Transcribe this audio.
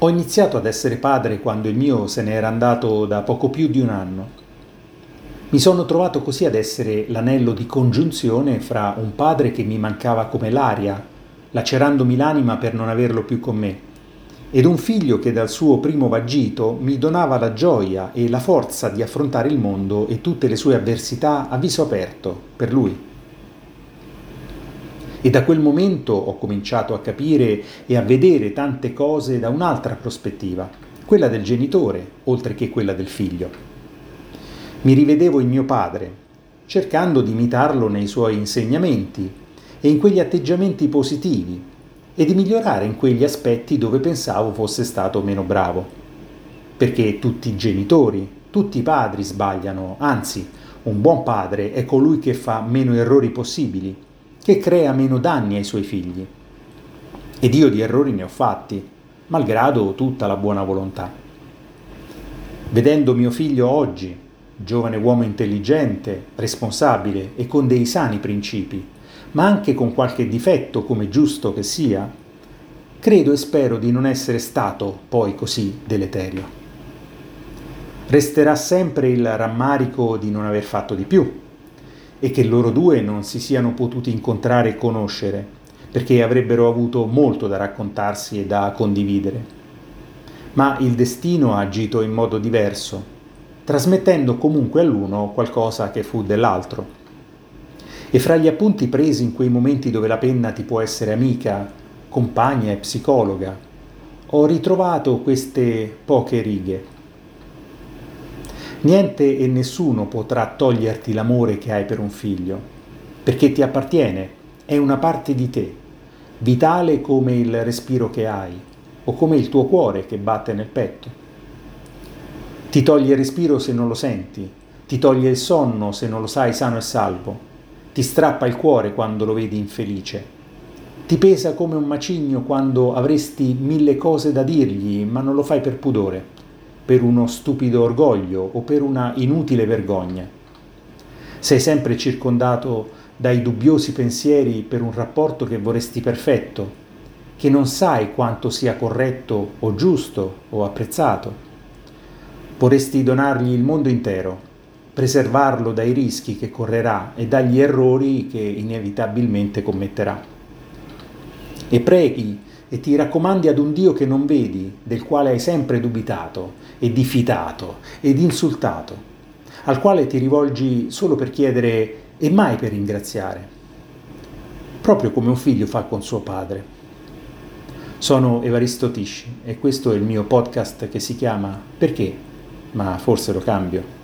Ho iniziato ad essere padre quando il mio se ne era andato da poco più di un anno. Mi sono trovato così ad essere l'anello di congiunzione fra un padre che mi mancava come l'aria, lacerandomi l'anima per non averlo più con me, ed un figlio che dal suo primo vagito mi donava la gioia e la forza di affrontare il mondo e tutte le sue avversità a viso aperto per lui. E da quel momento ho cominciato a capire e a vedere tante cose da un'altra prospettiva, quella del genitore, oltre che quella del figlio. Mi rivedevo in mio padre, cercando di imitarlo nei suoi insegnamenti e in quegli atteggiamenti positivi e di migliorare in quegli aspetti dove pensavo fosse stato meno bravo. Perché tutti i genitori, tutti i padri sbagliano, anzi, un buon padre è colui che fa meno errori possibili che crea meno danni ai suoi figli. Ed io di errori ne ho fatti, malgrado tutta la buona volontà. Vedendo mio figlio oggi, giovane uomo intelligente, responsabile e con dei sani principi, ma anche con qualche difetto come giusto che sia, credo e spero di non essere stato poi così deleterio. Resterà sempre il rammarico di non aver fatto di più, e che loro due non si siano potuti incontrare e conoscere, perché avrebbero avuto molto da raccontarsi e da condividere. Ma il destino ha agito in modo diverso, trasmettendo comunque all'uno qualcosa che fu dell'altro. E fra gli appunti presi in quei momenti dove la penna ti può essere amica, compagna e psicologa, ho ritrovato queste poche righe Niente e nessuno potrà toglierti l'amore che hai per un figlio, perché ti appartiene, è una parte di te, vitale come il respiro che hai o come il tuo cuore che batte nel petto. Ti toglie il respiro se non lo senti, ti toglie il sonno se non lo sai sano e salvo, ti strappa il cuore quando lo vedi infelice, ti pesa come un macigno quando avresti mille cose da dirgli ma non lo fai per pudore per uno stupido orgoglio o per una inutile vergogna. Sei sempre circondato dai dubbiosi pensieri per un rapporto che vorresti perfetto, che non sai quanto sia corretto o giusto o apprezzato. Vorresti donargli il mondo intero, preservarlo dai rischi che correrà e dagli errori che inevitabilmente commetterà. E preghi e ti raccomandi ad un Dio che non vedi, del quale hai sempre dubitato e diffidato ed insultato, al quale ti rivolgi solo per chiedere e mai per ringraziare, proprio come un figlio fa con suo padre. Sono Evaristo Tisci e questo è il mio podcast che si chiama Perché? Ma forse lo cambio.